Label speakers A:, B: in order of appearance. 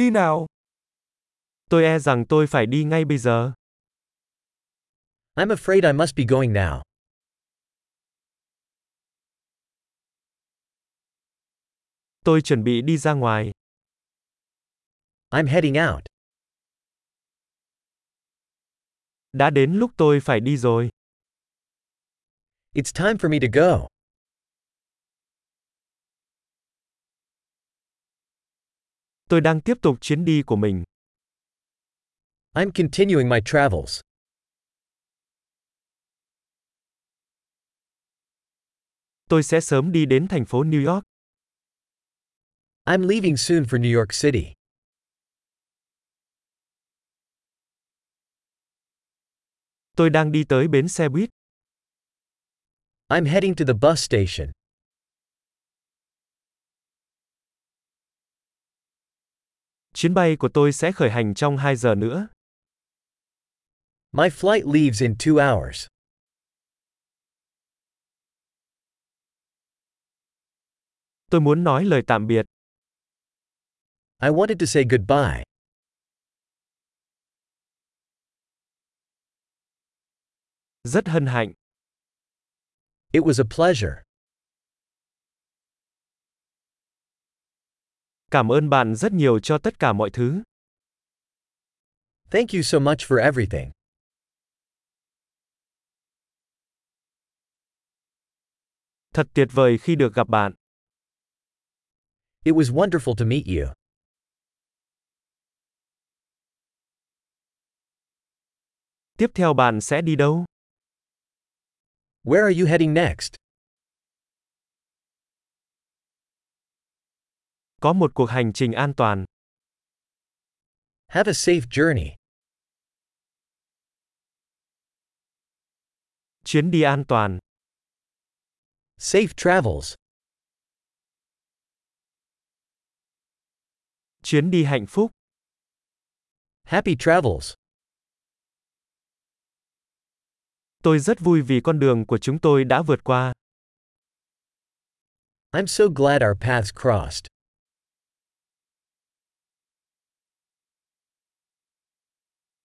A: đi nào.
B: Tôi e rằng tôi phải đi ngay bây giờ.
C: I'm afraid I must be going now.
B: Tôi chuẩn bị đi ra ngoài.
C: I'm heading out.
B: Đã đến lúc tôi phải đi rồi.
C: It's time for me to go.
B: Tôi đang tiếp tục chuyến đi của mình.
C: I'm continuing my travels.
B: Tôi sẽ sớm đi đến thành phố New York.
C: I'm leaving soon for New York City.
B: Tôi đang đi tới bến xe buýt.
C: I'm heading to the bus station.
B: Chuyến bay của tôi sẽ khởi hành trong 2 giờ nữa.
C: My flight leaves in two hours.
B: Tôi muốn nói lời tạm biệt.
C: I wanted to say goodbye.
B: Rất hân hạnh.
C: It was a pleasure.
B: Cảm ơn bạn rất nhiều cho tất cả mọi thứ.
C: Thank you so much for everything.
B: Thật tuyệt vời khi được gặp bạn.
C: It was wonderful to meet you.
B: Tiếp theo bạn sẽ đi đâu?
C: Where are you heading next?
B: Có một cuộc hành trình an toàn.
C: Have a safe journey.
B: Chuyến đi an toàn.
C: Safe travels.
B: Chuyến đi hạnh phúc.
C: Happy travels.
B: Tôi rất vui vì con đường của chúng tôi đã vượt qua.
C: I'm so glad our paths crossed.